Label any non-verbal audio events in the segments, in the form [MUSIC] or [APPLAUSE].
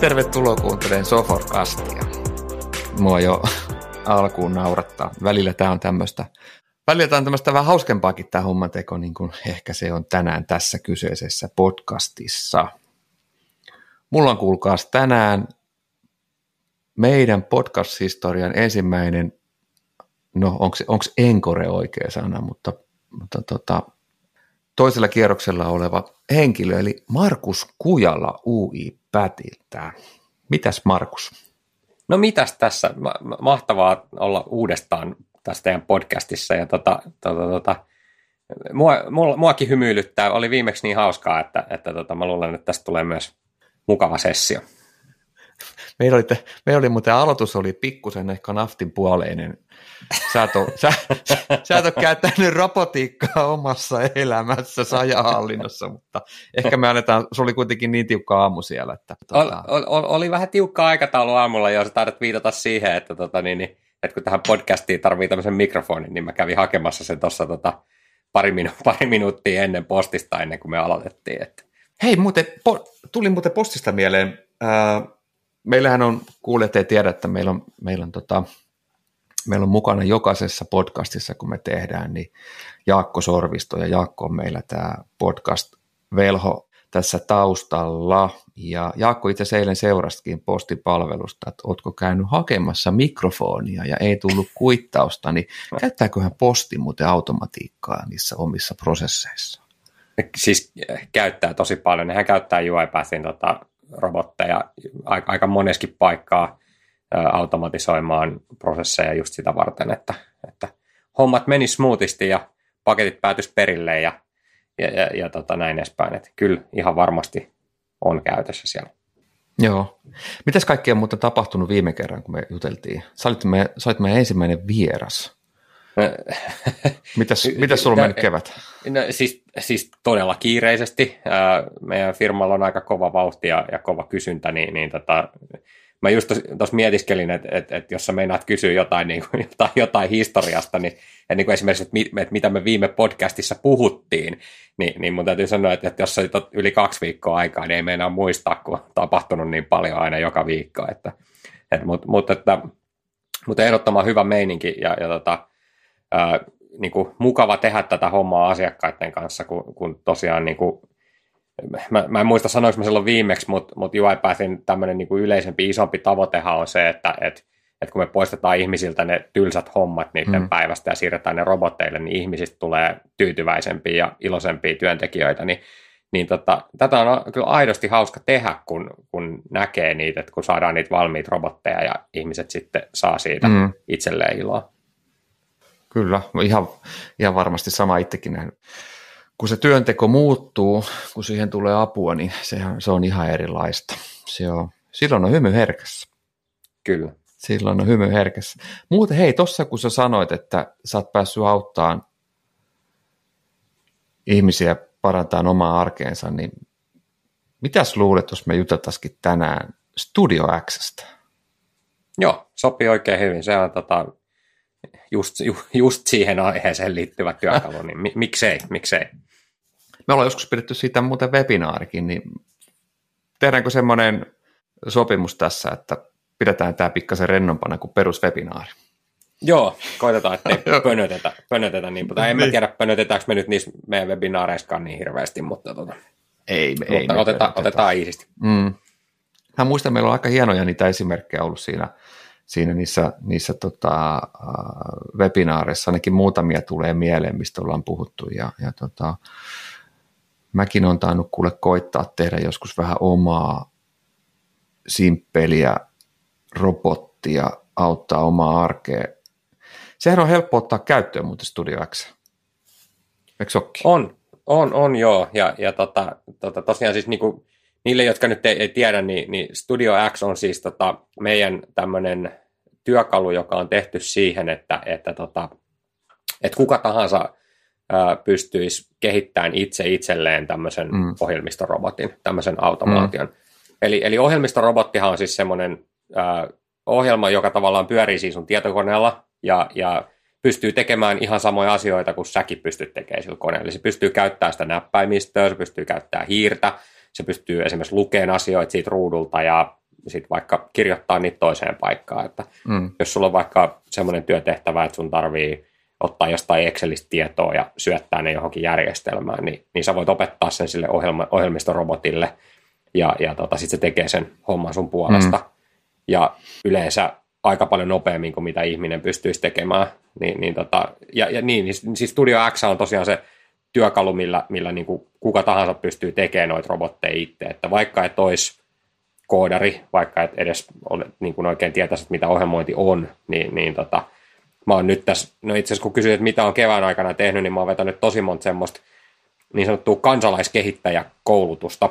Tervetuloa kuuntelemaan Soforcastia. Mua jo [LAUGHS] alkuun naurattaa. Välillä tämä on tämmöistä Välillä tämä on tämmöistä vähän hauskempaakin tämä hommateko, niin kuin ehkä se on tänään tässä kyseisessä podcastissa. Mulla on kuulkaas tänään meidän podcast-historian ensimmäinen, no onko Enkore oikea sana, mutta, mutta tota, toisella kierroksella oleva henkilö, eli Markus Kujala UI Pätiltä. Mitäs Markus? No mitäs tässä? Mahtavaa olla uudestaan tässä teidän podcastissa ja tota, tota, tota, mua, mua, muakin hymyilyttää. Oli viimeksi niin hauskaa, että, että tota, mä luulen, että tästä tulee myös mukava sessio. Meillä oli, meillä oli muuten aloitus oli pikkusen ehkä naftin puoleinen. Sä et, ole, sä, sä, et ole käyttänyt robotiikkaa omassa elämässä sajahallinnossa, mutta ehkä me annetaan, se oli kuitenkin niin tiukka aamu siellä. Että, tuota... oli, oli, oli, vähän tiukka aikataulu aamulla, jos taidat viitata siihen, että, tota, niin, niin, että kun tähän podcastiin tarvii tämmöisen mikrofonin, niin mä kävin hakemassa sen tuossa tota, pari, minu- [LAUGHS] pari minuuttia ennen postista, ennen kuin me aloitettiin. Että. Hei, muuten, po, tuli muuten postista mieleen, äh, meillähän on, kuulijat ei tiedä, että meillä on, meillä on, tota, meillä on mukana jokaisessa podcastissa, kun me tehdään, niin Jaakko Sorvisto, ja Jaakko on meillä tämä podcast-velho tässä taustalla. Ja Jaakko itse asiassa eilen seurastikin postipalvelusta, että ootko käynyt hakemassa mikrofonia ja ei tullut kuittausta, niin käyttääköhän posti muuten automatiikkaa niissä omissa prosesseissa? Siis käyttää tosi paljon. Nehän käyttää UiPathin tota, robotteja aika, aika moneskin paikkaa automatisoimaan prosesseja just sitä varten, että, että hommat meni smoothisti ja paketit päätys perille ja, ja, ja, ja tota näin edespäin. Että kyllä ihan varmasti on käytössä siellä. Joo. Mitäs kaikkea on muuten tapahtunut viime kerran, kun me juteltiin? Sä olit, me, sä olit meidän ensimmäinen vieras. mitäs, [LAUGHS] mitäs sulla on mennyt kevät? No, siis, siis todella kiireisesti. Meidän firmalla on aika kova vauhti ja, ja kova kysyntä, niin, niin tota, mä just tuossa mietiskelin, että, että, että jos sä meinaat kysyä jotain, niin kuin, [LAUGHS] jotain, jotain historiasta, niin, ja niin kuin esimerkiksi, että, mit, että mitä me viime podcastissa puhuttiin, niin, niin mun täytyy sanoa, että, että jos sä yli kaksi viikkoa aikaa, niin ei meinaa muistaa, kun on tapahtunut niin paljon aina joka viikko. Että, että, mutta, mutta, että, mutta ehdottoman hyvä meininki ja, ja tota, ää, niin kuin mukava tehdä tätä hommaa asiakkaiden kanssa, kun, kun tosiaan niin kuin, mä, mä en muista sanoinko mä silloin viimeksi, mutta, mutta UiPathin tämmöinen niin kuin yleisempi, isompi tavoitehan on se, että, että, että kun me poistetaan ihmisiltä ne tylsät hommat niiden mm. päivästä ja siirretään ne robotteille, niin ihmisistä tulee tyytyväisempiä ja iloisempia työntekijöitä, niin niin tota, tätä on kyllä aidosti hauska tehdä, kun, kun näkee niitä, että kun saadaan niitä valmiita robotteja ja ihmiset sitten saa siitä mm. itselleen iloa. Kyllä, ihan, ihan varmasti sama itsekin näin. Kun se työnteko muuttuu, kun siihen tulee apua, niin sehän, se on ihan erilaista. Se on, silloin on hymy herkässä. Kyllä. Silloin on hymy herkässä. Muuten hei, tuossa kun sä sanoit, että sä oot päässyt auttamaan ihmisiä parantaa omaa arkeensa, niin mitäs luulet, jos me juteltaisikin tänään Studio Xstä? Joo, sopii oikein hyvin. Se on tota, just, just siihen aiheeseen liittyvä työkalu, niin miksei, miksei. Me ollaan joskus pidetty siitä muuten webinaarikin, niin tehdäänkö semmoinen sopimus tässä, että pidetään tämä pikkasen rennompana kuin peruswebinaari? Joo, koitetaan, ettei [LAUGHS] pönötetä, pönötetä niin, mutta en mä niin. tiedä, pönötetäänkö me nyt niissä meidän webinaareissakaan niin hirveästi, mutta, tota, ei, mutta ei otetaan, otetaan iisisti. Mm. Mä muistan, meillä on aika hienoja niitä esimerkkejä ollut siinä siinä niissä, niissä tota, webinaareissa, ainakin muutamia tulee mieleen, mistä ollaan puhuttu ja, ja tota, mäkin olen tainnut kuule koittaa tehdä joskus vähän omaa simppeliä robottia auttaa omaa arkea. Sehän on helppo ottaa käyttöön muuten Studio X. Eikö On, on, on joo. Ja, ja tota, tota, tosiaan siis niinku, niille, jotka nyt ei, ei tiedä, niin, niin Studio X on siis tota, meidän tämmöinen työkalu, joka on tehty siihen, että, että, tota, että kuka tahansa pystyisi kehittämään itse itselleen tämmöisen mm. ohjelmistorobotin, tämmöisen automaation. Mm. Eli, eli ohjelmistorobottihan on siis semmoinen ää, ohjelma, joka tavallaan pyörii siis sun tietokoneella ja, ja pystyy tekemään ihan samoja asioita kuin säkin pystyt tekemään sillä koneella. Eli se pystyy käyttämään sitä näppäimistöä, se pystyy käyttämään hiirtä, se pystyy esimerkiksi lukemaan asioita siitä ruudulta ja sit vaikka kirjoittaa niitä toiseen paikkaan. Että mm. Jos sulla on vaikka semmoinen työtehtävä, että sun tarvii ottaa jostain Excelistä tietoa ja syöttää ne johonkin järjestelmään, niin, niin sä voit opettaa sen sille ohjelma, ohjelmistorobotille ja, ja tota, sitten se tekee sen homman sun puolesta. Mm. Ja yleensä aika paljon nopeammin kuin mitä ihminen pystyisi tekemään. Niin, niin tota, ja, ja niin, niin siis Studio X on tosiaan se työkalu, millä, millä niin kuin kuka tahansa pystyy tekemään noita robotteja itse. Että vaikka et olisi koodari, vaikka et edes ole, niin kuin oikein tietäisi, mitä ohjelmointi on, niin, niin tota, mä oon nyt tässä, no itse asiassa kun kysyt, että mitä on kevään aikana tehnyt, niin mä oon vetänyt tosi monta semmoista niin sanottua kansalaiskehittäjäkoulutusta,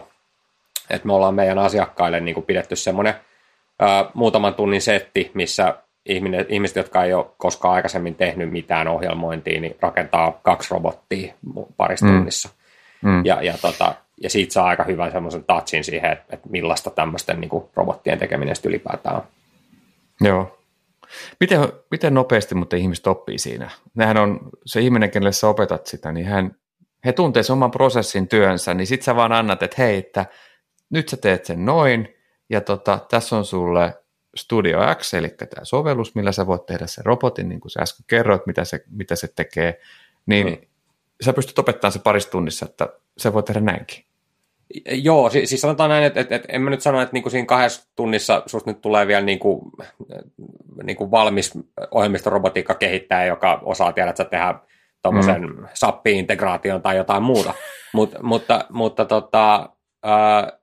että me ollaan meidän asiakkaille niin kuin pidetty semmoinen ää, muutaman tunnin setti, missä ihminen, ihmiset, jotka ei ole koskaan aikaisemmin tehnyt mitään ohjelmointia, niin rakentaa kaksi robottia parissa mm. tunnissa. Mm. Ja, ja, tota, ja siitä saa aika hyvän semmoisen touchin siihen, että, että millaista tämmöisten niin kuin robottien tekeminen ylipäätään on. Joo. Miten, miten nopeasti mutta ihmiset oppii siinä? Nehän on se ihminen, kenelle sä opetat sitä, niin hän, he tuntee sen oman prosessin työnsä, niin sit sä vaan annat, että hei, että nyt sä teet sen noin, ja tota, tässä on sulle Studio X, eli tämä sovellus, millä sä voit tehdä sen robotin, niin kuin sä äsken kerroit, mitä se, mitä se tekee, niin mm. sä pystyt opettamaan se parissa tunnissa, että se voi tehdä näinkin. Joo, siis, siis sanotaan näin, että, että, että en mä nyt sano, että niin kuin siinä kahdessa tunnissa susta nyt tulee vielä niin kuin, niin kuin valmis ohjelmistorobotiikka kehittää, joka osaa tiedä, että sä tehdä tuommoisen mm. SAP-integraation tai jotain muuta. [LAUGHS] Mut, mutta mutta tota, ää,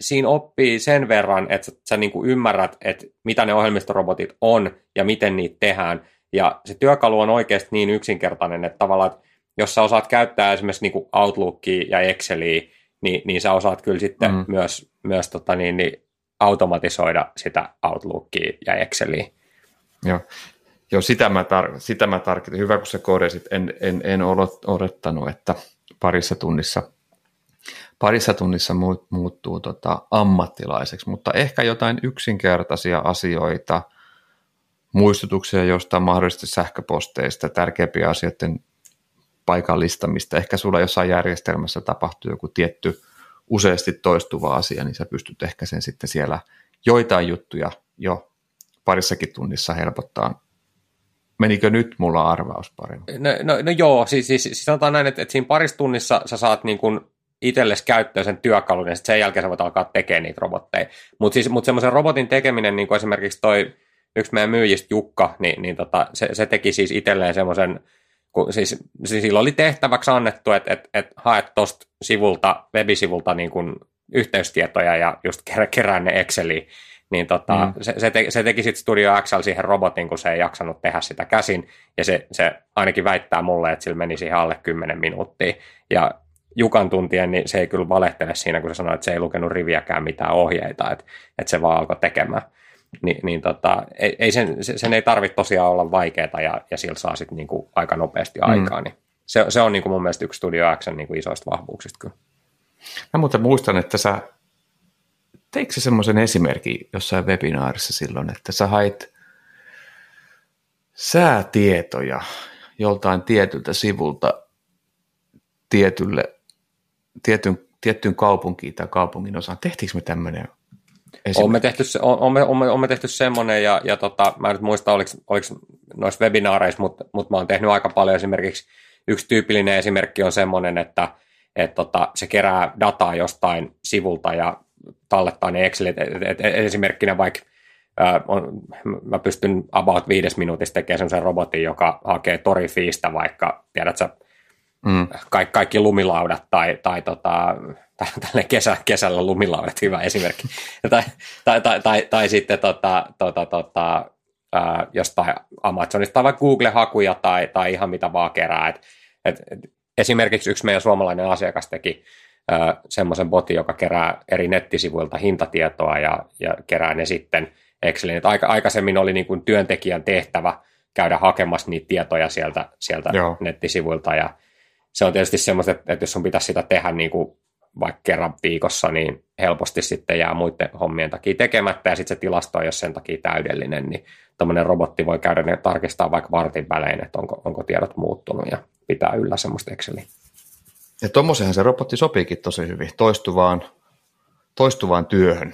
siinä oppii sen verran, että sä, sä niin kuin ymmärrät, että mitä ne ohjelmistorobotit on ja miten niitä tehdään. Ja se työkalu on oikeasti niin yksinkertainen, että tavallaan, että jos sä osaat käyttää esimerkiksi niin Outlookia ja Exceliä, niin, niin sä osaat kyllä sitten mm. myös, myös tota niin, niin automatisoida sitä Outlookia ja Exceliä. Joo, Joo sitä mä, tar- sitä mä tarkoitin. Hyvä, kun sä korjasit. En, en, en odottanut, että parissa tunnissa – parissa tunnissa muuttuu tota ammattilaiseksi, mutta ehkä jotain yksinkertaisia asioita, muistutuksia jostain mahdollisesti sähköposteista, tärkeimpiä asioiden paikallistamista. Ehkä sulla jossain järjestelmässä tapahtuu joku tietty useasti toistuva asia, niin sä pystyt ehkä sen sitten siellä joitain juttuja jo parissakin tunnissa helpottaa. Menikö nyt mulla arvaus paremmin? No, no, no joo, siis, siis, siis sanotaan näin, että, että siinä parissa tunnissa sä saat niin kuin itsellesi käyttöön sen työkalun, ja sitten sen jälkeen sä voit alkaa tekemään niitä robotteja. Mutta siis, mut semmoisen robotin tekeminen, niin kuin esimerkiksi toi yksi meidän myyjistä Jukka, niin, niin tota, se, se, teki siis itselleen semmoisen, kun siis, siis sillä oli tehtäväksi annettu, että et, et haet tuosta sivulta, webisivulta niin kuin yhteystietoja ja just kerää ne Exceliin, niin tota, mm. se, se, te, se teki sitten Studio Excel siihen robotin, kun se ei jaksanut tehdä sitä käsin, ja se, se ainakin väittää mulle, että sillä meni siihen alle 10 minuuttia, ja Jukan tuntien, niin se ei kyllä valehtele siinä, kun se sanoi, että se ei lukenut riviäkään mitään ohjeita, että, että se vaan alkoi tekemään. Ni, niin tota, ei, ei sen, sen, ei tarvitse tosiaan olla vaikeaa ja, ja sillä saa sitten niinku aika nopeasti mm. aikaa. Niin se, se on niinku mun mielestä yksi Studio Xn niinku isoista vahvuuksista kyllä. Mä muuten muistan, että sä teikö se semmoisen esimerkin jossain webinaarissa silloin, että sä hait säätietoja joltain tietyltä sivulta tietylle tietyn, tiettyyn kaupunkiin tai kaupungin osaan. Tehtiinkö me tämmöinen on me tehty, on, on, on, on me tehty semmoinen, ja, ja tota, mä en nyt muista, oliko, oliko noissa webinaareissa, mutta, mutta mä oon tehnyt aika paljon esimerkiksi, yksi tyypillinen esimerkki on semmoinen, että et, tota, se kerää dataa jostain sivulta ja tallettaa ne Excelit, et, et, et, esimerkkinä vaikka ää, on, mä pystyn about viides minuutissa tekemään semmoisen robotin, joka hakee torifiistä vaikka, tiedätkö, mm. kaikki, kaikki lumilaudat tai, tai tota, tälle kesä, kesällä lumilaudat, hyvä esimerkki. tai, tai, tai, tai, tai, sitten tota, tota, tota, ää, jostain Amazonista tai vaikka Google-hakuja tai, tai ihan mitä vaan kerää. Et, et, et, esimerkiksi yksi meidän suomalainen asiakas teki semmoisen botin, joka kerää eri nettisivuilta hintatietoa ja, ja kerää ne sitten Excelin. Aika, aikaisemmin oli niin kuin työntekijän tehtävä käydä hakemassa niitä tietoja sieltä, sieltä nettisivuilta ja se on tietysti semmoista, että, että jos sun pitäisi sitä tehdä niin kuin vaikka kerran viikossa, niin helposti sitten jää muiden hommien takia tekemättä, ja sitten se tilasto on jos sen takia täydellinen, niin tämmöinen robotti voi käydä ne tarkistaa vaikka vartin välein, että onko, onko tiedot muuttunut, ja pitää yllä semmoista Exceliä. Ja tuommoisenhan se robotti sopiikin tosi hyvin, toistuvaan, toistuvaan työhön.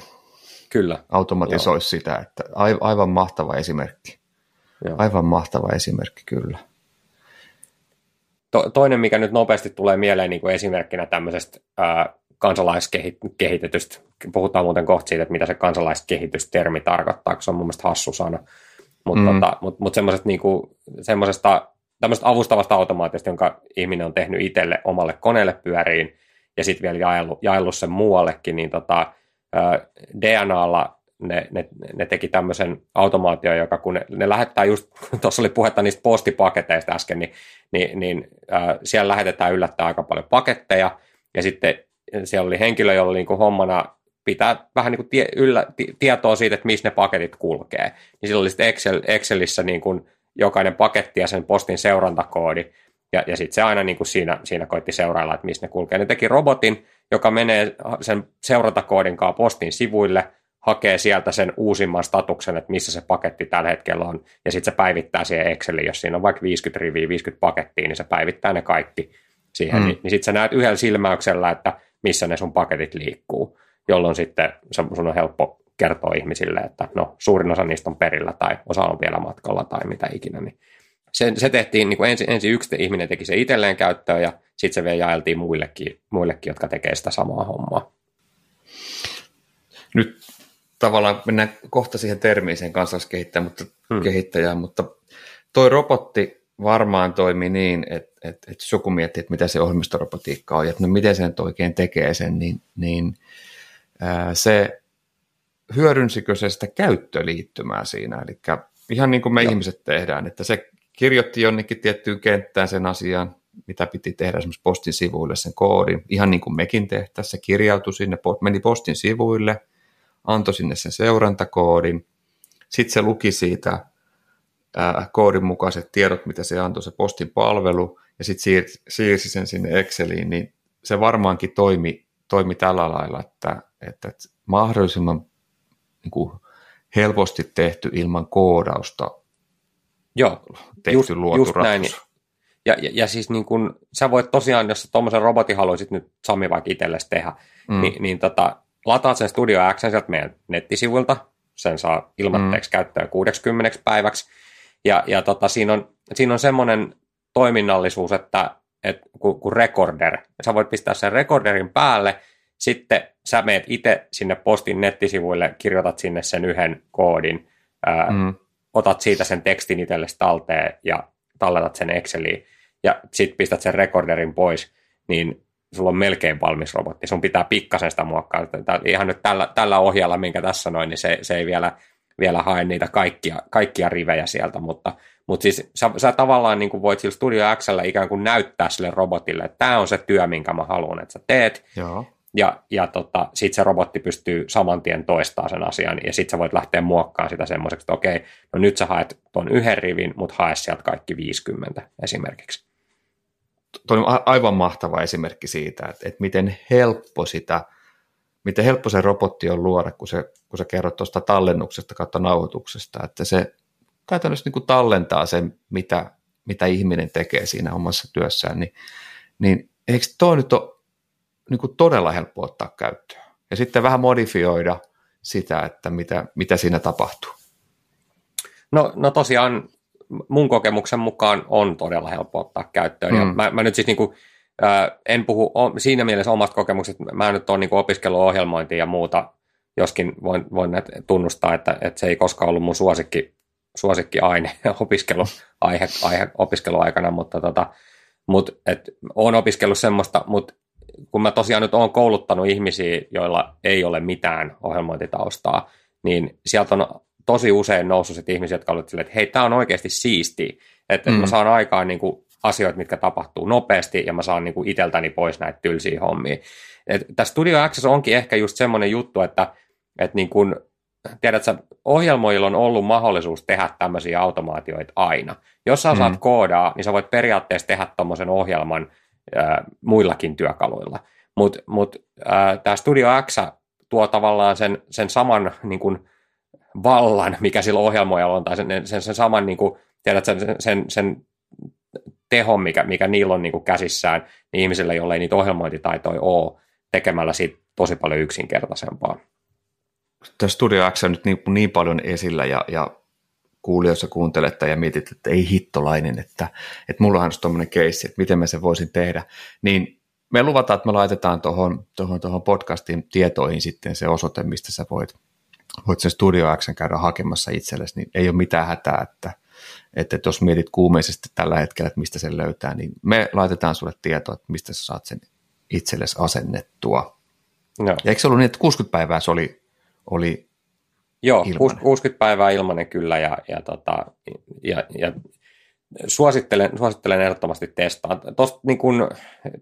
Kyllä. automatisoisi Joo. sitä. Että aivan mahtava esimerkki. Joo. Aivan mahtava esimerkki, kyllä. To, toinen, mikä nyt nopeasti tulee mieleen niin kuin esimerkkinä tämmöisestä ää, kansalaiskehitetystä, puhutaan muuten kohta siitä, että mitä se kansalaiskehitys-termi tarkoittaa, koska se on mun mielestä hassu sana, mutta mm. tota, mut, mut semmoisesta niinku, semmosesta, tämmöisestä avustavasta automaatista, jonka ihminen on tehnyt itselle omalle koneelle pyöriin, ja sitten vielä jaellut, jaellut sen muuallekin, niin tota, DNAlla ne, ne, ne teki tämmöisen automaatio, joka kun ne, ne lähettää just, [LAUGHS] tuossa oli puhetta niistä postipaketeista äsken, niin, niin, niin äh, siellä lähetetään yllättäen aika paljon paketteja, ja sitten siellä oli henkilö, jolla oli niin kuin hommana pitää vähän niin kuin tie, yllä, tietoa siitä, että missä ne paketit kulkee. Niin sillä oli sitten Excel, Excelissä niin kuin jokainen paketti ja sen postin seurantakoodi, ja, ja sitten se aina niin kuin siinä, siinä koitti seurailla, että missä ne kulkee. Ne teki robotin, joka menee sen seurantakoodin kanssa postin sivuille, hakee sieltä sen uusimman statuksen, että missä se paketti tällä hetkellä on, ja sitten se päivittää siihen Exceliin, jos siinä on vaikka 50 riviä, 50 pakettia, niin se päivittää ne kaikki siihen, mm. niin, niin sitten sä näet yhdellä silmäyksellä, että missä ne sun paketit liikkuu, jolloin sitten sun on helppo kertoa ihmisille, että no suurin osa niistä on perillä tai osa on vielä matkalla tai mitä ikinä, niin se, se tehtiin, niin kuin ensin, ensin yksi ihminen teki se itselleen käyttöön ja sitten se vielä jaeltiin muillekin, muillekin, jotka tekee sitä samaa hommaa. Nyt tavallaan mennään kohta siihen termiin sen kansalaiskehittäjään, mutta, hmm. kehittäjään, mutta toi robotti varmaan toimii niin, että, että, että jos joku miettii, että mitä se ohjelmistorobotiikka on ja että no miten se nyt oikein tekee sen, niin, niin ää, se hyödynsikö se sitä käyttöliittymää siinä, eli ihan niin kuin me Joo. ihmiset tehdään, että se kirjoitti jonnekin tiettyyn kenttään sen asian, mitä piti tehdä esimerkiksi postin sivuille sen koodin, ihan niin kuin mekin tehtäisiin, se kirjautui sinne, meni postin sivuille, antoi sinne sen seurantakoodin, sitten se luki siitä ää, koodin mukaiset tiedot, mitä se antoi se postin palvelu, ja sitten siirsi, siirsi sen sinne Exceliin, niin se varmaankin toimi, toimi tällä lailla, että, että mahdollisimman niin kuin helposti tehty ilman koodausta Joo, tehty just, luotu just näin. Ja, ja, ja siis niin kun, sä voit tosiaan, jos tuommoisen robotin haluaisit nyt Sami vaikka itsellesi tehdä, mm. niin, niin tota, lataat sen Studio X sieltä meidän nettisivuilta, sen saa ilmatteeksi mm. käyttöön 60 päiväksi, ja, ja tota, siinä, on, siinä on semmoinen toiminnallisuus, että, että kun, kun recorder, sä voit pistää sen recorderin päälle, sitten sä meet itse sinne postin nettisivuille, kirjoitat sinne sen yhden koodin, ää, mm. otat siitä sen tekstin itsellesi talteen ja talletat sen Exceliin, ja sitten pistät sen recorderin pois, niin sulla on melkein valmis robotti. Sun pitää pikkasen sitä muokkaa. Ihan nyt tällä, tällä ohjalla, minkä tässä noin, niin se, se ei vielä vielä hae niitä kaikkia, kaikkia rivejä sieltä, mutta, mutta siis sä, sä tavallaan niin kuin voit sillä Studio Xllä ikään kuin näyttää sille robotille, että tämä on se työ, minkä mä haluan, että sä teet, Joo. ja, ja tota, sitten se robotti pystyy saman tien toistaa sen asian, ja sitten sä voit lähteä muokkaamaan sitä semmoiseksi, että okei, no nyt sä haet tuon yhden rivin, mutta hae sieltä kaikki 50 esimerkiksi. Tuo on aivan mahtava esimerkki siitä, että, että miten helppo sitä miten helppo se robotti on luoda, kun, se, kun sä kerrot tuosta tallennuksesta kautta nauhoituksesta, että se käytännössä niin kuin tallentaa sen, mitä, mitä ihminen tekee siinä omassa työssään, niin, niin eikö tuo nyt ole niin kuin todella helppo ottaa käyttöön? Ja sitten vähän modifioida sitä, että mitä, mitä siinä tapahtuu. No, no tosiaan mun kokemuksen mukaan on todella helppo ottaa käyttöön. Mm. Ja mä, mä nyt siis niin kuin en puhu siinä mielessä omasta kokemuksesta, mä nyt ole niin opiskellut ohjelmointia ja muuta, joskin voin, voin tunnustaa, että, että se ei koskaan ollut mun suosikki, suosikki-aine [LAUGHS] opiskeluaihe aihe, opiskeluaikana, mutta tota, mut, et, olen opiskellut semmoista, mutta kun mä tosiaan nyt olen kouluttanut ihmisiä, joilla ei ole mitään ohjelmointitaustaa, niin sieltä on tosi usein noussut ihmisiä, jotka olivat silleen, että hei, tämä on oikeasti siistiä, että mm. mä saan aikaan niin kuin asioita, mitkä tapahtuu nopeasti, ja mä saan niin kuin iteltäni pois näitä tylsiä hommia. tässä Studio Access onkin ehkä just semmoinen juttu, että, että niin kuin, tiedätkö, ohjelmoilla on ollut mahdollisuus tehdä tämmöisiä automaatioita aina. Jos sä osaat mm. koodaa, niin sä voit periaatteessa tehdä tuommoisen ohjelman äh, muillakin työkaluilla. Mutta mut, äh, tämä Studio X tuo tavallaan sen, sen saman niin kuin, vallan, mikä sillä ohjelmoijalla on, tai sen, sen, sen saman, niin kuin, tiedät, sen, sen, sen teho, mikä, mikä niillä on niin kuin käsissään, niin ihmisillä, jolle ei niitä ohjelmointitaitoja ole, tekemällä siitä tosi paljon yksinkertaisempaa. tämä Studio X on nyt niin, niin paljon esillä ja, ja kuulijoissa kuuntelette ja mietit, että ei hittolainen, että, että mullahan on tuommoinen keissi, että miten mä sen voisin tehdä, niin me luvataan, että me laitetaan tuohon, tuohon, tuohon podcastin tietoihin sitten se osoite, mistä sä voit, voit sen Studio X käydä hakemassa itsellesi, niin ei ole mitään hätää, että, että, että jos mietit kuumeisesti tällä hetkellä, että mistä sen löytää, niin me laitetaan sulle tietoa, että mistä sä saat sen itsellesi asennettua. No. Ja eikö se ollut niin, että 60 päivää se oli, oli Joo, ilmanen. 60 päivää ilmanen kyllä, ja, ja, tota, ja, ja suosittelen, suosittelen ehdottomasti testaa. Tuosta niin kun,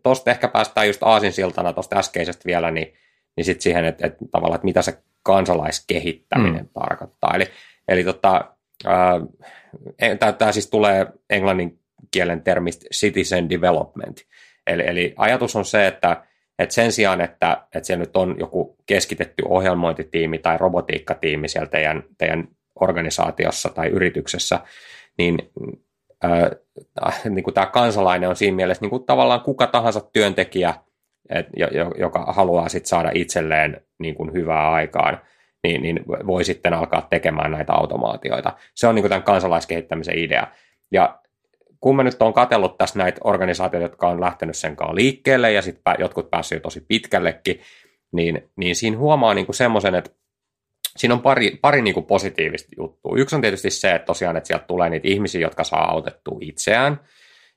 tosta ehkä päästään just aasinsiltana tuosta äskeisestä vielä, niin, niin sitten siihen, että, että tavallaan, että mitä se kansalaiskehittäminen mm. tarkoittaa. Eli, eli tota, tämä siis tulee englannin kielen termistä citizen development. Eli, eli ajatus on se, että, että sen sijaan, että, että siellä nyt on joku keskitetty ohjelmointitiimi tai robotiikkatiimi siellä teidän, teidän organisaatiossa tai yrityksessä, niin äh, niin kuin tämä kansalainen on siinä mielessä niin kuin tavallaan kuka tahansa työntekijä, et, joka haluaa sit saada itselleen niin kuin hyvää aikaan, niin, niin voi sitten alkaa tekemään näitä automaatioita. Se on niin kuin tämän kansalaiskehittämisen idea. Ja kun mä nyt on katsellut tässä näitä organisaatioita, jotka on lähtenyt sen kanssa liikkeelle ja sitten jotkut päässyt jo tosi pitkällekin, niin, niin siinä huomaa niin semmoisen, että siinä on pari, pari niin kuin positiivista juttua. Yksi on tietysti se, että tosiaan, että sieltä tulee niitä ihmisiä, jotka saa autettua itseään.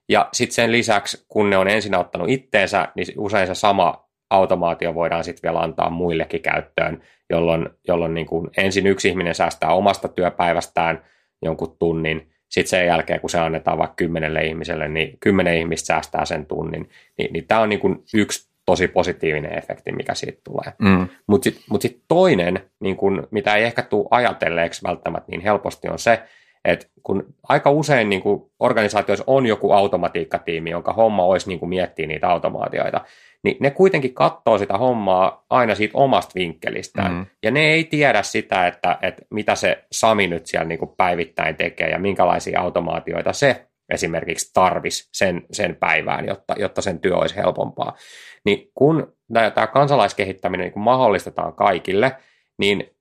Ja sitten sen lisäksi, kun ne on ensin auttanut itteensä, niin usein se sama automaatio voidaan sitten vielä antaa muillekin käyttöön, jolloin, jolloin niin kuin ensin yksi ihminen säästää omasta työpäivästään jonkun tunnin, sitten sen jälkeen, kun se annetaan vaikka kymmenelle ihmiselle, niin kymmenen ihmistä säästää sen tunnin. Niin, niin tämä on niin kuin yksi tosi positiivinen efekti, mikä siitä tulee. Mm. Mutta sitten mut sit toinen, niin kun, mitä ei ehkä tule ajatelleeksi välttämättä niin helposti, on se, että kun aika usein niin kun organisaatioissa on joku automatiikkatiimi, jonka homma olisi niin miettiä niitä automaatioita, niin ne kuitenkin katsoo sitä hommaa aina siitä omasta vinkkelistään. Mm. Ja ne ei tiedä sitä, että, että mitä se Sami nyt siellä niin päivittäin tekee ja minkälaisia automaatioita se esimerkiksi tarvisi sen, sen päivään, jotta, jotta sen työ olisi helpompaa. Niin kun tämä kansalaiskehittäminen niin mahdollistetaan kaikille, niin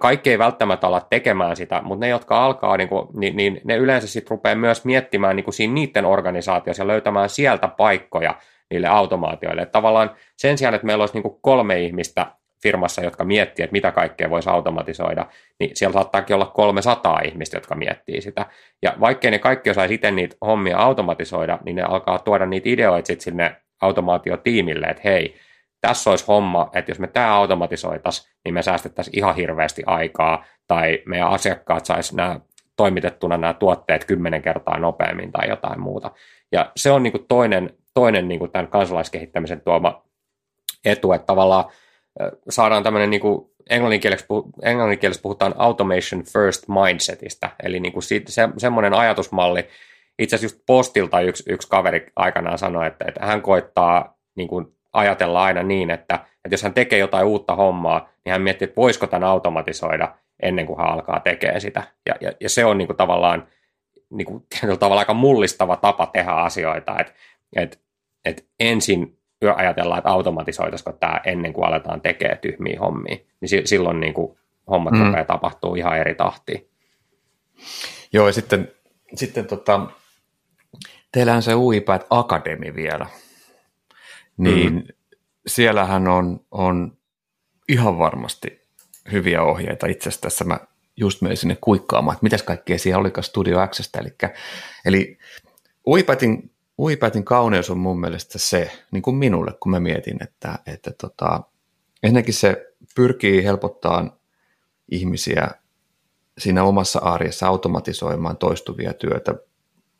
kaikki ei välttämättä ala tekemään sitä, mutta ne, jotka alkaa, niin, kuin, niin, niin ne yleensä sitten rupeaa myös miettimään niin kuin siinä niiden organisaatiossa ja löytämään sieltä paikkoja niille automaatioille. Että tavallaan sen sijaan, että meillä olisi niin kuin kolme ihmistä firmassa, jotka miettii, että mitä kaikkea voisi automatisoida, niin siellä saattaakin olla 300 ihmistä, jotka miettii sitä. Ja vaikkei ne kaikki osaisi itse niitä hommia automatisoida, niin ne alkaa tuoda niitä ideoita sitten sinne automaatiotiimille, että hei, tässä olisi homma, että jos me tämä automatisoitaisiin, niin me säästettäisiin ihan hirveästi aikaa, tai meidän asiakkaat saisi nämä toimitettuna nämä tuotteet kymmenen kertaa nopeammin tai jotain muuta. Ja se on niin kuin toinen, toinen niin kuin tämän kansalaiskehittämisen tuoma etu, että tavallaan saadaan tämmöinen niin kuin englanninkielessä, englanninkielessä puhutaan automation first mindsetistä, eli niin kuin siitä, se, semmoinen ajatusmalli, itse asiassa just postilta yksi, yksi kaveri aikanaan sanoi, että, että hän koittaa niin kuin ajatella aina niin, että, että jos hän tekee jotain uutta hommaa, niin hän miettii, että voisiko tämän automatisoida ennen kuin hän alkaa tekemään sitä. Ja, ja, ja se on niin kuin tavallaan niin kuin, tavallaan aika mullistava tapa tehdä asioita, että, että, että ensin ajatellaan, että automatisoitaisiko tämä ennen kuin aletaan tekemään tyhmiä hommia, niin silloin niin kuin hommat mm. rupeaa tapahtuu ihan eri tahtiin. Joo, ja sitten, sitten tota, teillähän se UiPath Academy vielä, niin mm. siellähän on, on ihan varmasti hyviä ohjeita. Itse asiassa tässä mä just menin sinne kuikkaamaan, että mitäs kaikkea siellä olikaan Studio Xstä. Eli, eli UiPathin, UiPathin kauneus on mun mielestä se, niin kuin minulle, kun mä mietin, että, että tota, ensinnäkin se pyrkii helpottaa ihmisiä siinä omassa arjessa automatisoimaan toistuvia työtä,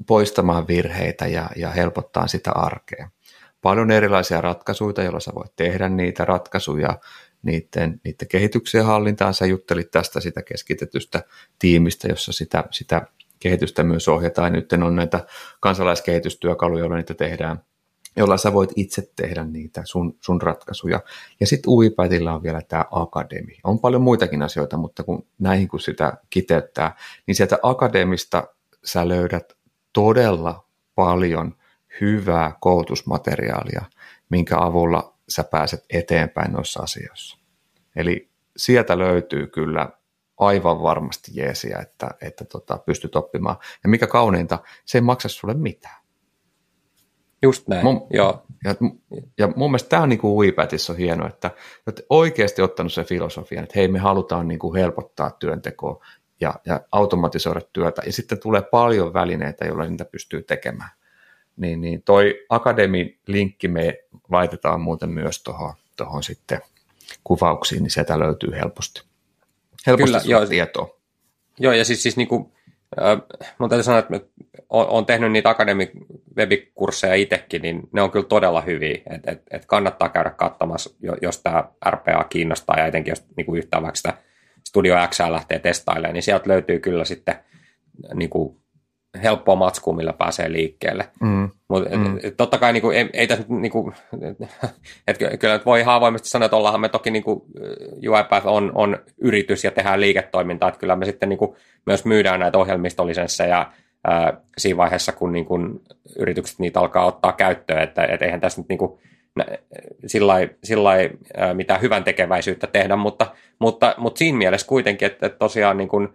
poistamaan virheitä ja, ja helpottaa sitä arkea. Paljon erilaisia ratkaisuja, joilla sä voit tehdä niitä ratkaisuja, niiden, niiden kehityksen hallintaan. Sä juttelit tästä sitä keskitetystä tiimistä, jossa sitä, sitä kehitystä myös ohjataan. Nyt on näitä kansalaiskihetystyökaluja, joilla niitä tehdään, jolla sä voit itse tehdä niitä sun, sun ratkaisuja. Ja sitten UiPathilla on vielä tämä akademi. On paljon muitakin asioita, mutta kun näihin kun sitä kiteyttää, niin sieltä akademista sä löydät todella paljon hyvää koulutusmateriaalia, minkä avulla sä pääset eteenpäin noissa asioissa. Eli sieltä löytyy kyllä aivan varmasti jeesiä, että, että tota, pystyt oppimaan. Ja mikä kauneinta, se ei maksa sulle mitään. Just näin, mun, joo. Ja, ja mun mielestä tämä on niin kuin on hienoa, että olet oikeasti ottanut sen filosofian, että hei me halutaan niin kuin helpottaa työntekoa ja, ja automatisoida työtä, ja sitten tulee paljon välineitä, joilla niitä pystyy tekemään. Niin, niin toi Akademi-linkki me laitetaan muuten myös tuohon tohon sitten kuvauksiin, niin sieltä löytyy helposti, helposti Kyllä, joo. tietoa. Joo, ja siis, siis niin kuin, äh, mun täytyy sanoa, että olen tehnyt niitä akademi webikursseja itsekin, niin ne on kyllä todella hyviä, että et, et kannattaa käydä katsomassa, jos tämä RPA kiinnostaa, ja etenkin jos niin kuin yhtään vaikka sitä Studio X lähtee testailemaan, niin sieltä löytyy kyllä sitten niin kuin helppoa matskua, millä pääsee liikkeelle. Mm. Mutta mm. totta kai niin kuin, ei, ei tässä niin kuin, [LAUGHS] että kyllä voi ihan avoimesti sanoa, että ollaanhan me toki niin kuin, UiPath on, on yritys ja tehdään liiketoimintaa, että kyllä me sitten niin kuin, myös myydään näitä ohjelmistolisenssejä ää, siinä vaiheessa, kun niin kuin, yritykset niitä alkaa ottaa käyttöön, että et eihän tässä nyt niin kuin, sillä mitään hyvän tekeväisyyttä tehdä, mutta, mutta, mutta siinä mielessä kuitenkin, että, että tosiaan niin kuin,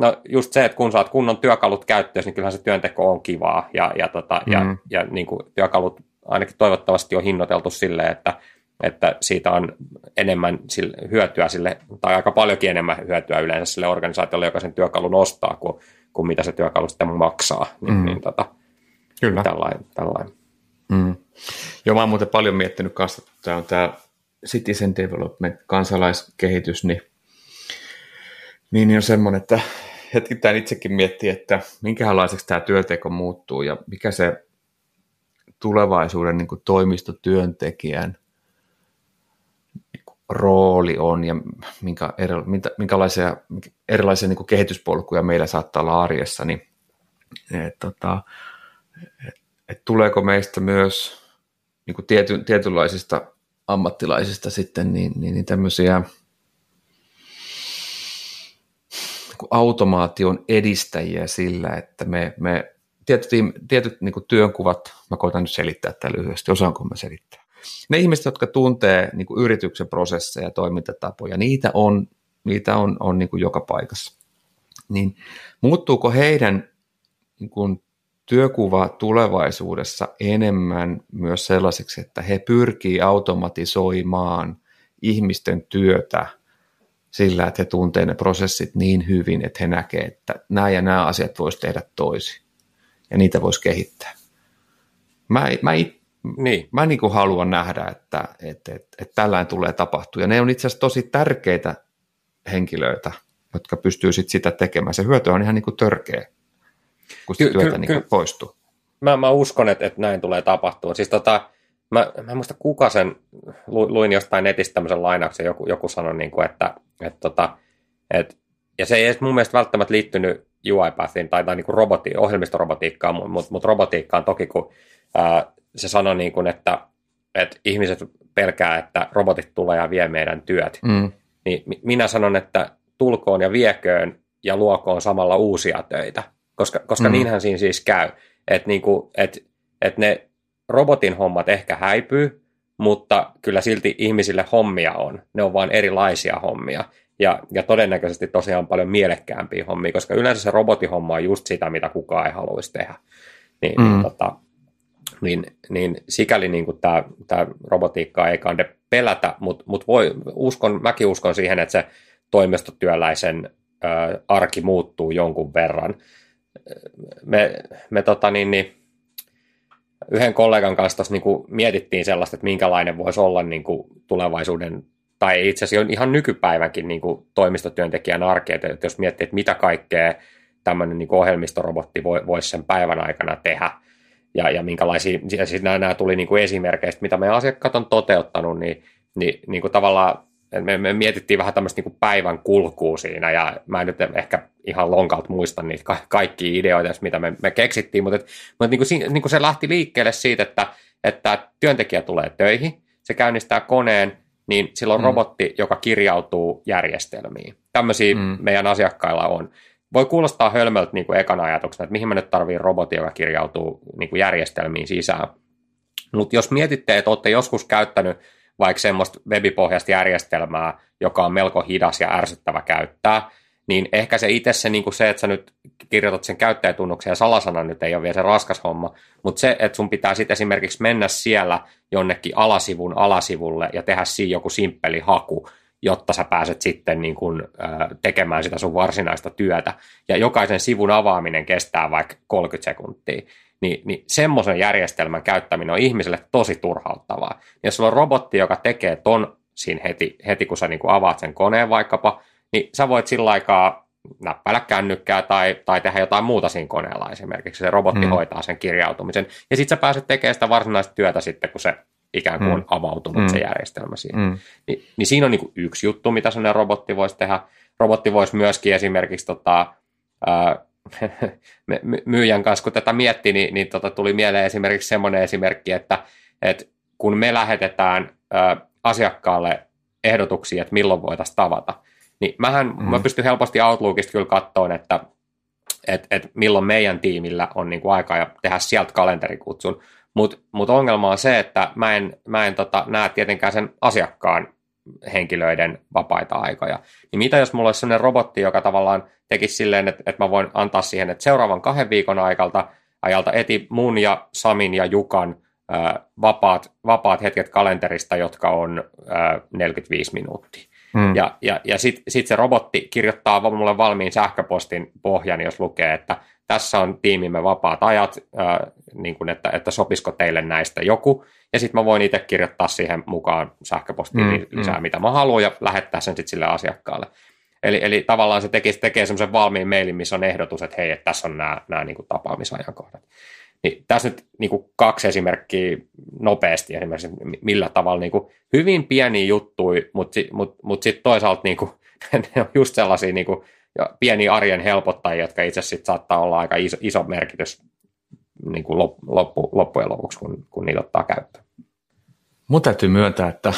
no just se, että kun saat kunnon työkalut käyttöön, niin kyllähän se työnteko on kivaa ja, ja, tota, mm. ja, ja niin kuin työkalut ainakin toivottavasti on hinnoiteltu silleen, että, että siitä on enemmän sille, hyötyä sille, tai aika paljonkin enemmän hyötyä yleensä sille organisaatiolle, joka sen työkalun ostaa, kuin, kuin mitä se työkalu sitten maksaa. Niin, mm. niin tota, Kyllä. Tällainen. tällainen. Mm. Joo, mä oon muuten paljon miettinyt kanssa, että tämä on tämä citizen development, kansalaiskehitys, niin, niin on semmoinen, että hetkittäin itsekin miettii, että minkälaiseksi tämä työteko muuttuu ja mikä se tulevaisuuden niin kuin toimistotyöntekijän rooli on ja minkä, eri, minkälaisia erilaisia niin kuin kehityspolkuja meillä saattaa olla arjessa, niin et, tota, et, et tuleeko meistä myös niin kuin tiety, tietynlaisista ammattilaisista sitten niin, niin, niin tämmöisiä niin automaation edistäjiä sillä, että me, me tietyt, tietyt niin työnkuvat, mä koitan nyt selittää tätä lyhyesti, osaanko mä selittää. Ne ihmiset, jotka tuntee niin yrityksen prosesseja ja toimintatapoja, niitä on, niitä on, on niin joka paikassa. Niin muuttuuko heidän niin kuin työkuva tulevaisuudessa enemmän myös sellaiseksi, että he pyrkii automatisoimaan ihmisten työtä sillä, että he tuntevat ne prosessit niin hyvin, että he näkevät, että nämä ja nämä asiat voisi tehdä toisin ja niitä voisi kehittää. Mä, mä, niin. mä niin kuin haluan nähdä, että, että, että, että tällainen tulee tapahtua. Ja ne on itse asiassa tosi tärkeitä henkilöitä, jotka pystyy sit sitä tekemään. Se hyöty on ihan niin kuin törkeä kun ky- työtä ky- niin ky- poistuu. Mä, mä uskon, että, että näin tulee tapahtua. Siis tota, mä, mä en muista kuka sen, luin jostain netistä tämmöisen lainauksen, joku, joku sanoi, niin kuin, että, että, tota, että, ja se ei edes mun mielestä välttämättä liittynyt UiPathin tai, tai niin kuin roboti, ohjelmistorobotiikkaan, mutta mut robotiikkaan toki, kun ää, se sanoi, niin kuin, että, että ihmiset pelkää, että robotit tulee ja vie meidän työt. Mm. Niin minä sanon, että tulkoon ja vieköön ja luokoon samalla uusia töitä koska, koska mm. niinhän siinä siis käy, että niinku, et, et ne robotin hommat ehkä häipyy, mutta kyllä silti ihmisille hommia on. Ne on vain erilaisia hommia. Ja, ja todennäköisesti tosiaan paljon mielekkäämpiä hommia, koska yleensä se robotihomma on just sitä, mitä kukaan ei haluaisi tehdä. Niin, mm. niin, tota, niin, niin sikäli niin tämä, robotiikka ei kande pelätä, mutta mut voi, uskon, mäkin uskon siihen, että se toimistotyöläisen ö, arki muuttuu jonkun verran me, me tota niin, niin, yhden kollegan kanssa niin kuin mietittiin sellaista, että minkälainen voisi olla niin kuin tulevaisuuden, tai itse asiassa ihan nykypäivänkin niin kuin toimistotyöntekijän arkeet, että jos miettii, että mitä kaikkea tämmöinen niin ohjelmistorobotti voi, voisi sen päivän aikana tehdä, ja, ja minkälaisia, ja siis nämä, nämä tuli niin kuin esimerkkeistä, mitä meidän asiakkaat on toteuttanut, niin, niin, niin kuin tavallaan me, me mietittiin vähän tämmöistä niin päivän kulkua siinä, ja mä en nyt ehkä ihan lonkalta muista niitä ka- kaikkia ideoita, mitä me, me keksittiin, mutta, et, mutta niin kuin, niin kuin se lähti liikkeelle siitä, että, että työntekijä tulee töihin, se käynnistää koneen, niin silloin mm. robotti, joka kirjautuu järjestelmiin. Tämmöisiä mm. meidän asiakkailla on. Voi kuulostaa hölmöltä niin kuin ekana ajatuksena, että mihin me nyt tarvii robotti, joka kirjautuu niin kuin järjestelmiin sisään. Mutta jos mietitte, että olette joskus käyttänyt vaikka semmoista webipohjaista järjestelmää, joka on melko hidas ja ärsyttävä käyttää, niin ehkä se itse se, niin kuin se, että sä nyt kirjoitat sen käyttäjätunnuksen ja salasanan nyt ei ole vielä se raskas homma, mutta se, että sun pitää sitten esimerkiksi mennä siellä jonnekin alasivun alasivulle ja tehdä siinä joku simppeli haku, jotta sä pääset sitten niin kuin, tekemään sitä sun varsinaista työtä. Ja jokaisen sivun avaaminen kestää vaikka 30 sekuntia. Niin, niin semmoisen järjestelmän käyttäminen on ihmiselle tosi turhauttavaa. Ja jos sulla on robotti, joka tekee ton siinä heti, heti kun sä niin kuin avaat sen koneen vaikkapa, niin sä voit sillä aikaa näppäillä kännykkää tai, tai tehdä jotain muuta siinä koneella esimerkiksi. Se robotti hmm. hoitaa sen kirjautumisen. Ja sitten sä pääset tekemään sitä varsinaista työtä sitten, kun se ikään kuin mm. avautunut mm. se järjestelmä siinä. Mm. Ni, niin siinä on niin kuin yksi juttu, mitä sellainen robotti voisi tehdä. Robotti voisi myöskin esimerkiksi tota, myyjän kanssa, kun tätä mietti, niin, niin tota, tuli mieleen esimerkiksi semmoinen esimerkki, että, että kun me lähetetään ää, asiakkaalle ehdotuksia, että milloin voitaisiin tavata, niin mähän, mm. mä pystyn helposti Outlookista kyllä katsoa, että et, et milloin meidän tiimillä on niin kuin aikaa ja tehdä sieltä kalenterikutsun, mutta mut ongelma on se, että mä en, mä en tota, näe tietenkään sen asiakkaan henkilöiden vapaita aikoja. Niin mitä jos mulla olisi sellainen robotti, joka tavallaan tekisi silleen, että, että mä voin antaa siihen, että seuraavan kahden viikon aikalta ajalta eti mun ja Samin ja Jukan ää, vapaat, vapaat hetket kalenterista, jotka on ää, 45 minuuttia. Hmm. Ja, ja, ja sitten sit se robotti kirjoittaa mulle valmiin sähköpostin pohjan, jos lukee, että tässä on tiimimme vapaat ajat, äh, niin kuin että, että sopisiko teille näistä joku, ja sitten mä voin itse kirjoittaa siihen mukaan sähköpostiin mm, lisää, mm. mitä mä haluan, ja lähettää sen sitten sille asiakkaalle. Eli, eli tavallaan se tekee, tekee semmoisen valmiin mailin, missä on ehdotus, että hei, että tässä on nämä, nämä niin kuin tapaamisajankohdat. Niin tässä nyt niin kuin kaksi esimerkkiä nopeasti esimerkiksi, millä tavalla niin kuin hyvin pieniä juttuja, mutta, mutta, mutta sitten toisaalta niin kuin, [LAUGHS] ne on just sellaisia niin kuin, ja pieni arjen helpottajia, jotka itse sitten saattaa olla aika iso, iso merkitys niin kuin loppu, loppujen lopuksi, kun, kun niitä ottaa käyttöön. Mun täytyy myöntää, että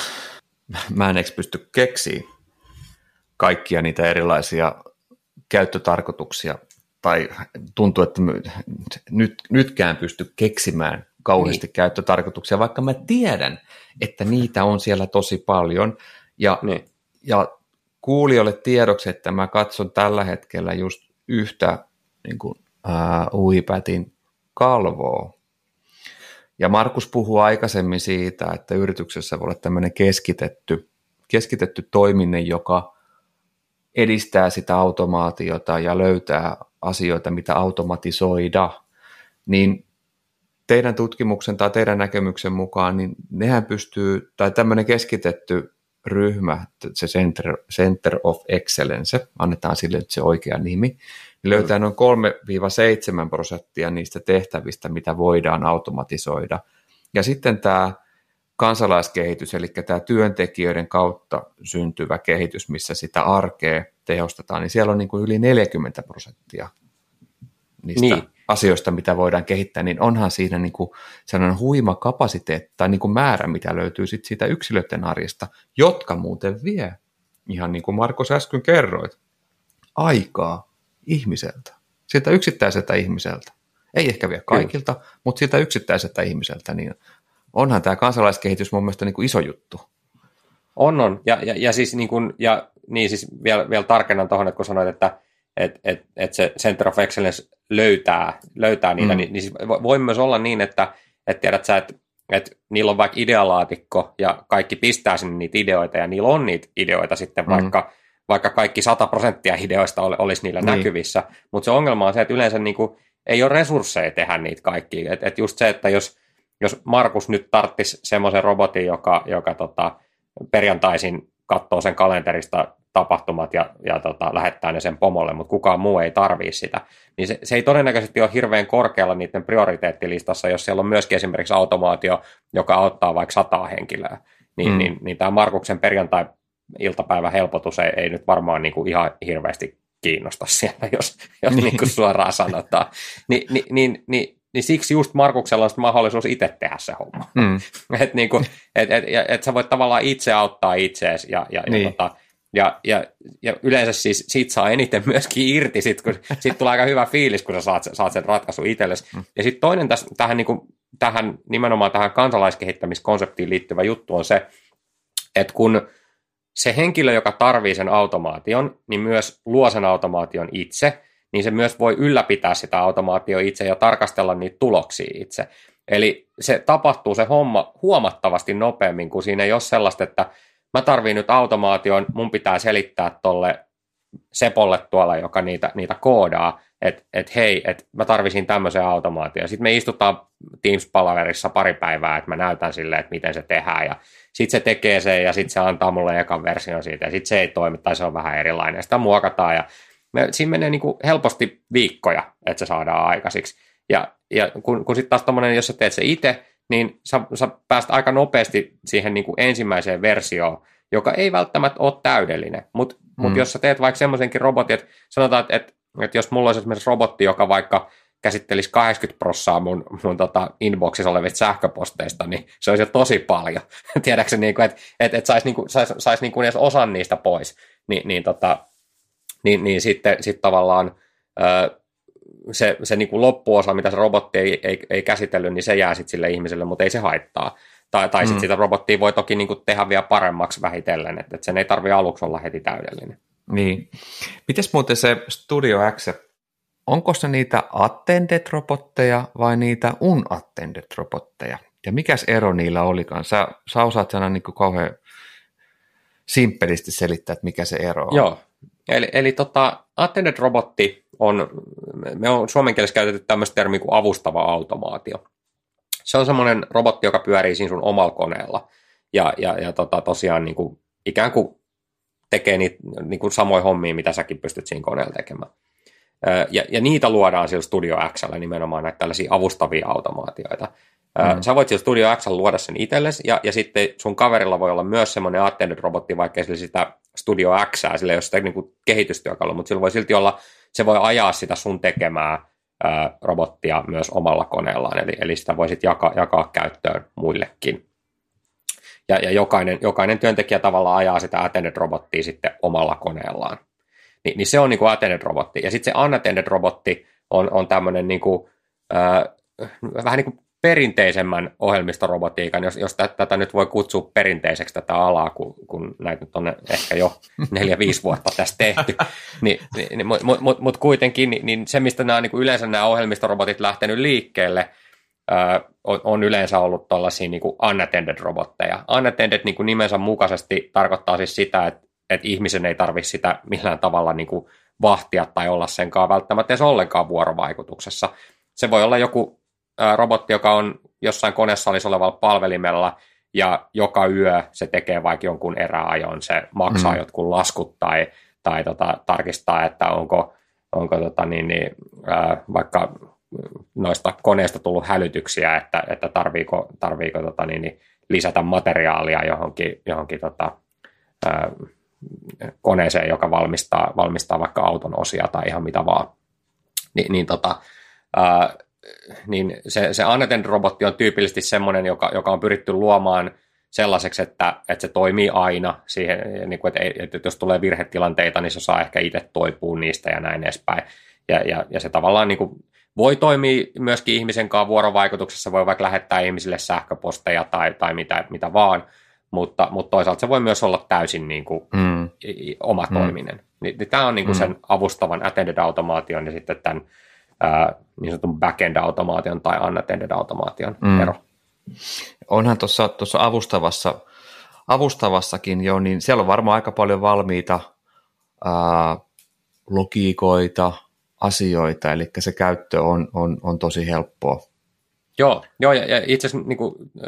mä en edes pysty keksiä kaikkia niitä erilaisia käyttötarkoituksia, tai tuntuu, että nyt, nytkään pysty keksimään kauheasti niin. käyttötarkoituksia, vaikka mä tiedän, että niitä on siellä tosi paljon, ja, niin. ja kuulijoille tiedoksi, että mä katson tällä hetkellä just yhtä niin kuin, ää, uipätin kalvoa. Ja Markus puhuu aikaisemmin siitä, että yrityksessä voi olla tämmöinen keskitetty, keskitetty toiminne, joka edistää sitä automaatiota ja löytää asioita, mitä automatisoida, niin teidän tutkimuksen tai teidän näkemyksen mukaan, niin nehän pystyy, tai tämmöinen keskitetty ryhmä, se Center, Center of Excellence, annetaan sille nyt se oikea nimi, niin löytää noin 3-7 prosenttia niistä tehtävistä, mitä voidaan automatisoida. Ja sitten tämä kansalaiskehitys, eli tämä työntekijöiden kautta syntyvä kehitys, missä sitä arkea tehostetaan, niin siellä on niin kuin yli 40 prosenttia niistä niin asioista, mitä voidaan kehittää, niin onhan siinä niin kuin sellainen huima kapasiteetti tai niin kuin määrä, mitä löytyy sit siitä yksilöiden arjesta, jotka muuten vie, ihan niin kuin Markus äsken kerroit, aikaa ihmiseltä, siltä yksittäiseltä ihmiseltä. Ei ehkä vie kaikilta, Kyllä. mutta siltä yksittäiseltä ihmiseltä, niin onhan tämä kansalaiskehitys mun mielestä niin kuin iso juttu. On, on. Ja, ja, ja siis, niin kuin, ja, niin siis vielä, vielä tarkennan tuohon, että kun sanoit, että että et, et se Center of Excellence löytää, löytää niitä, mm. niin, niin siis voi myös olla niin, että et tiedät sä, että et niillä on vaikka idealaatikko ja kaikki pistää sinne niitä ideoita ja niillä on niitä ideoita sitten mm. vaikka, vaikka kaikki 100 prosenttia ideoista olisi niillä niin. näkyvissä, mutta se ongelma on se, että yleensä niinku ei ole resursseja tehdä niitä kaikki, että et just se, että jos, jos Markus nyt tarttisi semmoisen robotin, joka, joka tota, perjantaisin katsoo sen kalenterista tapahtumat ja, ja tota, lähettää ne sen pomolle, mutta kukaan muu ei tarvii sitä. Niin se, se ei todennäköisesti ole hirveän korkealla niiden prioriteettilistassa, jos siellä on myöskin esimerkiksi automaatio, joka auttaa vaikka sataa henkilöä. Niin, mm. niin, niin tämä Markuksen perjantai-iltapäivä helpotus ei, ei nyt varmaan niin kuin ihan hirveästi kiinnosta siellä, jos, jos niin. niin kuin suoraan sanotaan. Ni, ni, niin, niin, niin siksi just Markuksella on mahdollisuus itse tehdä se homma. Mm. [LAUGHS] että niin et, et, et, et sä voit tavallaan itse auttaa itseäsi ja, ja, niin. ja tota, ja, ja, ja yleensä siis siitä saa eniten [LAUGHS] myöskin irti, sit, kun siitä tulee aika hyvä fiilis, kun sä saat, saat sen ratkaisun itsellesi. Mm. Ja sitten toinen täs, tähän, niin kuin, tähän, nimenomaan tähän kansalaiskehittämiskonseptiin liittyvä juttu on se, että kun se henkilö, joka tarvii sen automaation, niin myös luo sen automaation itse, niin se myös voi ylläpitää sitä automaatio itse ja tarkastella niitä tuloksia itse. Eli se tapahtuu se homma huomattavasti nopeammin, kun siinä ei ole sellaista, että mä tarviin nyt automaation, mun pitää selittää tolle Sepolle tuolla, joka niitä, niitä koodaa, että et hei, että mä tarvisin tämmöisen automaation. Sitten me istutaan Teams-palaverissa pari päivää, että mä näytän sille, että miten se tehdään, ja sitten se tekee sen, ja sitten se antaa mulle ekan version siitä, ja sitten se ei toimi, tai se on vähän erilainen. Sitä muokataan, ja me, siinä menee niin kuin helposti viikkoja, että se saadaan aikaisiksi. Ja, ja kun, kun sitten taas tommonen, jos sä teet se itse, niin sä, sä pääst aika nopeasti siihen niin kuin ensimmäiseen versioon, joka ei välttämättä ole täydellinen, mutta mm. mut jos sä teet vaikka semmoisenkin robotin, että sanotaan, että, että, että jos mulla olisi esimerkiksi robotti, joka vaikka käsittelisi 80 prossaa mun, mun tota inboxissa olevista sähköposteista, niin se olisi jo tosi paljon. [LAUGHS] Tiedätkö, niin että, että, että saisi niin sais, sais niin edes osan niistä pois. Ni, niin, tota, niin, niin sitten sit tavallaan se, se niin kuin loppuosa, mitä se robotti ei, ei, ei käsitellyt, niin se jää sitten sille ihmiselle, mutta ei se haittaa. Tai, tai mm. sitten sitä robottia voi toki niin kuin tehdä vielä paremmaksi vähitellen, että, että sen ei tarvitse aluksi olla heti täydellinen. Niin. Mites muuten se Studio X, onko se niitä attended-robotteja vai niitä unattended-robotteja? Ja mikäs ero niillä olikaan? Sä, sä osaat sanoa niin kauhean simppelisti selittää, että mikä se ero on. Joo, eli, eli tota, attended-robotti on, me on suomen kielessä käytetty tämmöistä termiä kuin avustava automaatio se on semmoinen robotti, joka pyörii siinä sun omalla koneella. Ja, ja, ja tota, tosiaan niin kuin, ikään kuin tekee niitä niin kuin samoja hommia, mitä säkin pystyt siinä koneella tekemään. Ja, ja niitä luodaan sillä Studio Xllä nimenomaan näitä tällaisia avustavia automaatioita. Mm. Sä voit sillä Studio X luoda sen itsellesi, ja, ja sitten sun kaverilla voi olla myös semmoinen attended-robotti, vaikka sillä sitä Studio X, sillä ei ole sitä niin kuin kehitystyökalua, mutta sillä voi silti olla, se voi ajaa sitä sun tekemää robottia myös omalla koneellaan, eli, eli sitä voisit jakaa, jakaa käyttöön muillekin. Ja, ja jokainen, jokainen työntekijä tavallaan ajaa sitä attended-robottia sitten omalla koneellaan. Ni, niin se on niin kuin attended-robotti. Ja sitten se unattended-robotti on, on tämmöinen niin kuin, äh, vähän niin kuin perinteisemmän ohjelmistorobotiikan, jos, jos tätä nyt voi kutsua perinteiseksi tätä alaa, kun, kun näitä nyt on ehkä jo [LAUGHS] neljä-viisi vuotta tässä tehty, niin, niin, mutta mut, mut kuitenkin niin, niin se, mistä nämä, niin kuin yleensä nämä ohjelmistorobotit lähtenyt liikkeelle, ää, on, on yleensä ollut tällaisia niin unattended robotteja. Unattended niin kuin nimensä mukaisesti tarkoittaa siis sitä, että, että ihmisen ei tarvitse sitä millään tavalla niin kuin vahtia tai olla senkaan välttämättä edes ollenkaan vuorovaikutuksessa. Se voi olla joku robotti, joka on jossain konesalissa olevalla palvelimella, ja joka yö se tekee vaikka jonkun eräajon, se maksaa mm. jotkut laskut tai, tai tota, tarkistaa, että onko, onko tota, niin, niin, ää, vaikka noista koneista tullut hälytyksiä, että, että tarviiko, tarviiko tota, niin, niin, lisätä materiaalia johonkin, johonkin tota, ää, koneeseen, joka valmistaa, valmistaa vaikka auton osia tai ihan mitä vaan. Ni, niin tota, ää, niin se, se Unattended-robotti on tyypillisesti semmoinen, joka, joka on pyritty luomaan sellaiseksi, että, että se toimii aina siihen, niin kuin, että, että jos tulee virhetilanteita, niin se saa ehkä itse toipua niistä ja näin edespäin. Ja, ja, ja se tavallaan niin kuin, voi toimia myöskin ihmisen kanssa vuorovaikutuksessa, voi vaikka lähettää ihmisille sähköposteja tai, tai mitä, mitä vaan, mutta, mutta toisaalta se voi myös olla täysin niin kuin, mm. oma mm. toiminen. Niin, niin tämä on niin kuin mm. sen avustavan attended automaation ja sitten tämän ää, niin sanotun backend-automaation tai unattended-automaation mm. ero. Onhan tuossa avustavassa, avustavassakin jo, niin siellä on varmaan aika paljon valmiita ää, logiikoita, asioita, eli se käyttö on, on, on tosi helppoa. Joo, joo ja, ja itse asiassa niin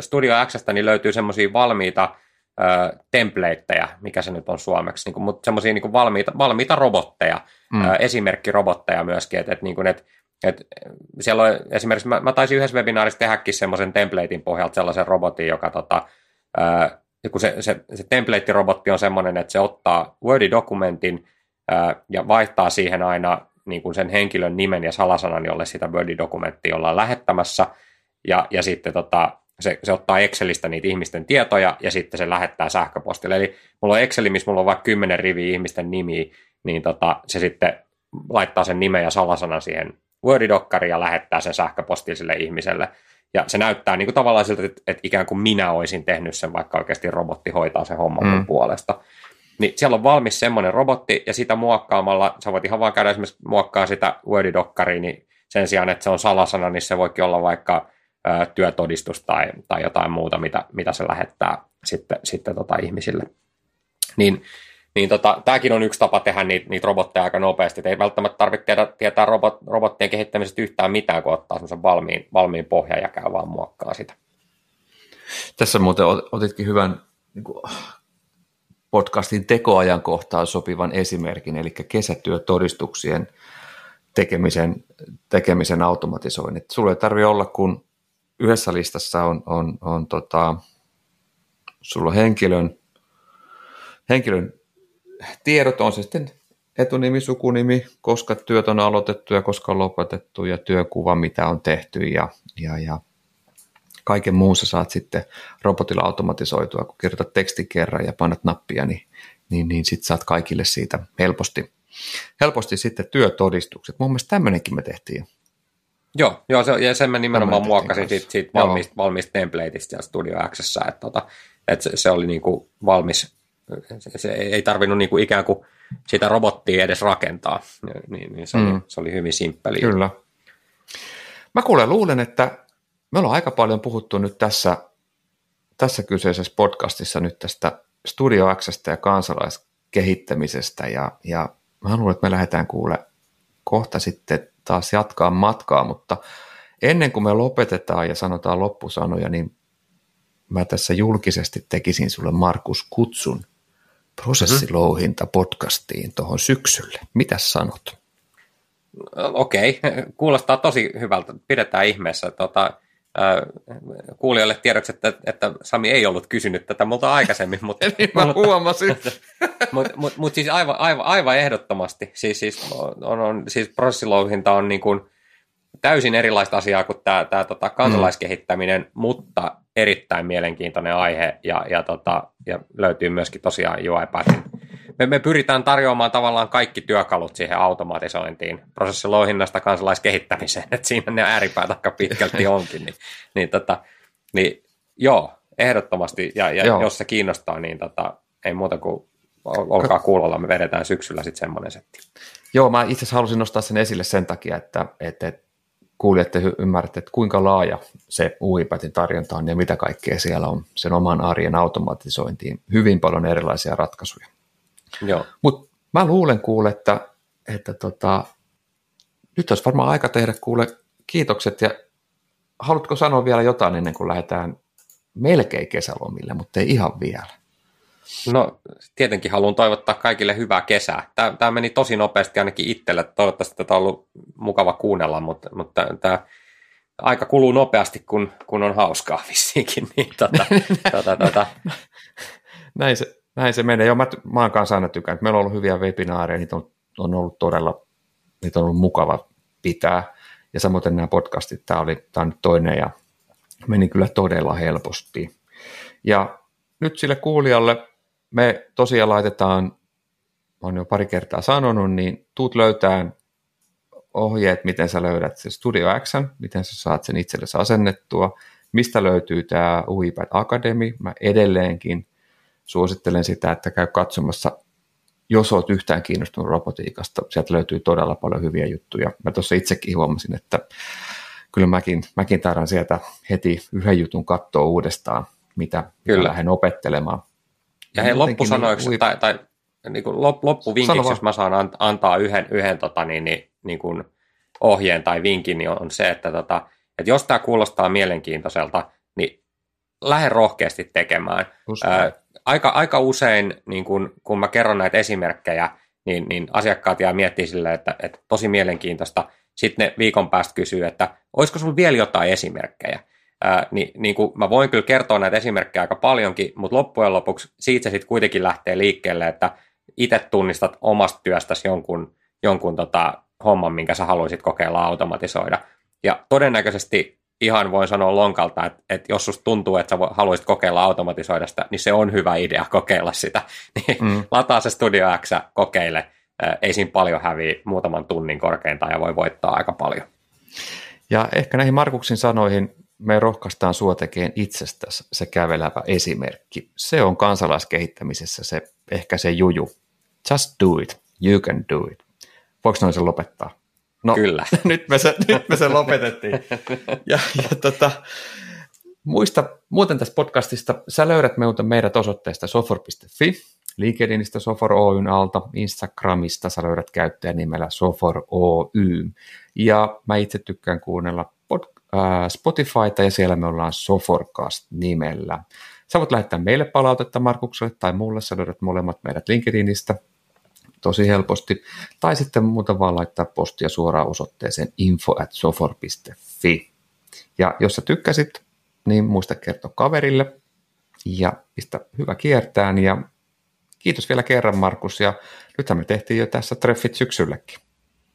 Studio Xstä niin löytyy semmoisia valmiita ö, templateja, mikä se nyt on suomeksi, niin kuin, mutta semmoisia niin valmiita, valmiita robotteja, mm. ö, esimerkkirobotteja myöskin, että, että, niin kuin, että et siellä on esimerkiksi, mä, mä taisin yhdessä webinaarissa tehdäkin semmoisen templatein pohjalta sellaisen robotin, joka tota, ää, kun se, se, se template-robotti on semmoinen, että se ottaa Word-dokumentin ää, ja vaihtaa siihen aina niin kuin sen henkilön nimen ja salasanan, jolle sitä Word-dokumenttia ollaan lähettämässä, ja, ja sitten tota, se, se ottaa Excelistä niitä ihmisten tietoja, ja sitten se lähettää sähköpostille. Eli mulla on Exceli, missä mulla on vaikka kymmenen riviä ihmisten nimiä, niin tota, se sitten laittaa sen nimen ja salasanan siihen Wordidokkari ja lähettää sen sähköpostilliselle ihmiselle. Ja se näyttää niin kuin tavallaan siltä, että, että ikään kuin minä olisin tehnyt sen, vaikka oikeasti robotti hoitaa sen homman mm. puolesta. Niin siellä on valmis semmoinen robotti, ja sitä muokkaamalla, sä voit ihan vaan käydä esimerkiksi muokkaa sitä Wordidokkariin, niin sen sijaan, että se on salasana, niin se voikin olla vaikka ä, työtodistus tai, tai jotain muuta, mitä, mitä se lähettää sitten, sitten tota ihmisille. Niin, niin tota, tämäkin on yksi tapa tehdä niitä, niitä robotteja aika nopeasti. Et ei välttämättä tarvitse tiedä, tietää robot, robottien kehittämisestä yhtään mitään, kun ottaa semmoisen valmiin, valmiin pohjan ja käy vaan muokkaa sitä. Tässä muuten otitkin hyvän niin kuin, podcastin tekoajan kohtaan sopivan esimerkin, eli kesätyötodistuksien tekemisen, tekemisen automatisoinnit. Sulla ei tarvitse olla, kun yhdessä listassa on, on, on tota, sulla on henkilön, henkilön tiedot, on se sitten etunimi, sukunimi, koska työt on aloitettu ja koska on lopetettu ja työkuva, mitä on tehty ja, ja, ja kaiken muussa saat sitten robotilla automatisoitua, kun kirjoitat tekstin kerran ja painat nappia, niin, niin, niin sitten saat kaikille siitä helposti, helposti sitten työtodistukset. Mun mielestä tämmöinenkin me tehtiin. Joo, joo se, ja sen mä nimenomaan muokkasin siitä, siitä valmiista, valmiista templateista ja Studio Xssä, että, tota, että se, se, oli niin kuin valmis, se, ei tarvinnut niin kuin ikään kuin sitä robottia edes rakentaa, niin, niin se, mm. oli, se oli hyvin simppeli. Kyllä. Mä kuulen, luulen, että me ollaan aika paljon puhuttu nyt tässä, tässä kyseisessä podcastissa nyt tästä Studio Xstä ja kansalaiskehittämisestä ja, ja mä luulen, että me lähdetään kuule kohta sitten taas jatkaa matkaa, mutta ennen kuin me lopetetaan ja sanotaan loppusanoja, niin mä tässä julkisesti tekisin sulle Markus kutsun prosessilouhinta podcastiin tuohon syksylle. Mitä sanot? Okei, okay. kuulostaa tosi hyvältä. Pidetään ihmeessä. Tota, kuulijoille tiedoksi, että, että Sami ei ollut kysynyt tätä multa aikaisemmin. Mutta, [LAUGHS] niin mä huomasin. [LAUGHS] Mutta mut, mut siis aivan, aivan, aivan ehdottomasti. Siis, siis, on, on, siis prosessilouhinta on niin kuin täysin erilaista asiaa kuin tämä, tämä tota kansalaiskehittäminen, mm. mutta erittäin mielenkiintoinen aihe ja, ja, tota, ja löytyy myöskin tosiaan UiPathin me, me pyritään tarjoamaan tavallaan kaikki työkalut siihen automatisointiin, prosessilouhinnasta kansalaiskehittämiseen, että siinä ne ääripäät aika pitkälti onkin. Niin, niin, tota, niin joo, ehdottomasti, ja, ja joo. jos se kiinnostaa, niin tota, ei muuta kuin olkaa kuulolla, me vedetään syksyllä sitten semmoinen setti. Joo, mä itse asiassa halusin nostaa sen esille sen takia, että, että kuulijat ymmärrätte, että kuinka laaja se UiPatin tarjonta on ja mitä kaikkea siellä on sen oman arjen automatisointiin. Hyvin paljon erilaisia ratkaisuja. Joo. Mutta mä luulen kuule, että, että tota, nyt olisi varmaan aika tehdä kuule kiitokset ja haluatko sanoa vielä jotain ennen kuin lähdetään melkein kesälomille, mutta ei ihan vielä. No tietenkin haluan toivottaa kaikille hyvää kesää. Tämä, tämä meni tosi nopeasti ainakin itselle. Toivottavasti tätä on ollut mukava kuunnella, mutta, mutta tämä aika kuluu nopeasti, kun, kun on hauskaa vissiinkin. [LAUGHS] Niin, tota, tota, tota. Näin, se, näin se menee. Joo, mä, mä oon kanssa aina tykännyt. Meillä on ollut hyviä webinaareja, niitä on, on ollut todella, niitä on ollut mukava pitää. Ja samoin nämä podcastit, tämä, oli, tämä nyt toinen ja meni kyllä todella helposti. Ja nyt sille kuulijalle me tosiaan laitetaan, olen jo pari kertaa sanonut, niin tuut löytään ohjeet, miten sä löydät se Studio X, miten sä saat sen itsellesi asennettua, mistä löytyy tämä UiPad Academy, mä edelleenkin suosittelen sitä, että käy katsomassa, jos olet yhtään kiinnostunut robotiikasta, sieltä löytyy todella paljon hyviä juttuja. Mä tuossa itsekin huomasin, että kyllä mäkin, mäkin taidan sieltä heti yhden jutun katsoa uudestaan, mitä, mitä lähden opettelemaan. Ja hei, loppusanoiksi niin, tai, tai niin kuin loppuvinkiksi, jos mä saan antaa yhden, yhden tota, niin, niin, niin kuin ohjeen tai vinkin, niin on se, että, tota, että jos tämä kuulostaa mielenkiintoiselta, niin lähde rohkeasti tekemään. Ää, aika, aika usein, niin kun, kun mä kerron näitä esimerkkejä, niin, niin asiakkaat jää miettimään silleen, että, että tosi mielenkiintoista. Sitten ne viikon päästä kysyy, että olisiko sinulla vielä jotain esimerkkejä. Ää, niin, niin kuin mä voin kyllä kertoa näitä esimerkkejä aika paljonkin, mutta loppujen lopuksi siitä se sitten kuitenkin lähtee liikkeelle, että itse tunnistat omasta työstäsi jonkun, jonkun tota, homman, minkä sä haluaisit kokeilla automatisoida. Ja todennäköisesti ihan voin sanoa lonkalta, että, että jos susta tuntuu, että sä haluaisit kokeilla automatisoida sitä, niin se on hyvä idea [LAUGHS] kokeilla sitä. Niin mm. Lataa se Studio X, kokeile. ei siinä paljon häviä muutaman tunnin korkeintaan ja voi voittaa aika paljon. Ja ehkä näihin Markuksin sanoihin me rohkaistaan sua tekemään itsestäsi se kävelevä esimerkki. Se on kansalaiskehittämisessä se, ehkä se juju. Just do it. You can do it. Voiko noin sen lopettaa? No, Kyllä. [LAUGHS] nyt, me se, nyt me se lopetettiin. Ja, ja tota, muista muuten tästä podcastista, sä löydät meidät osoitteesta sofor.fi, LinkedInistä Sofor Oyn alta, Instagramista sä löydät käyttäjän nimellä Sofor Oy. Ja mä itse tykkään kuunnella pod, Spotifyta ja siellä me ollaan Soforcast nimellä. Sä voit lähettää meille palautetta Markukselle tai mulle, sä löydät molemmat meidät LinkedInistä tosi helposti. Tai sitten muuta vaan laittaa postia suoraan osoitteeseen info at sofor.fi. Ja jos sä tykkäsit, niin muista kertoa kaverille ja pistä hyvä kiertään ja kiitos vielä kerran Markus ja nythän me tehtiin jo tässä treffit syksylläkin.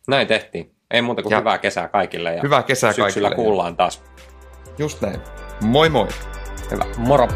Näin tehtiin. Ei muuta kuin ja hyvää kesää kaikille ja hyvää kesää syksyllä kaikille. kuullaan taas. Just näin. Moi moi. Hyvä. Moro.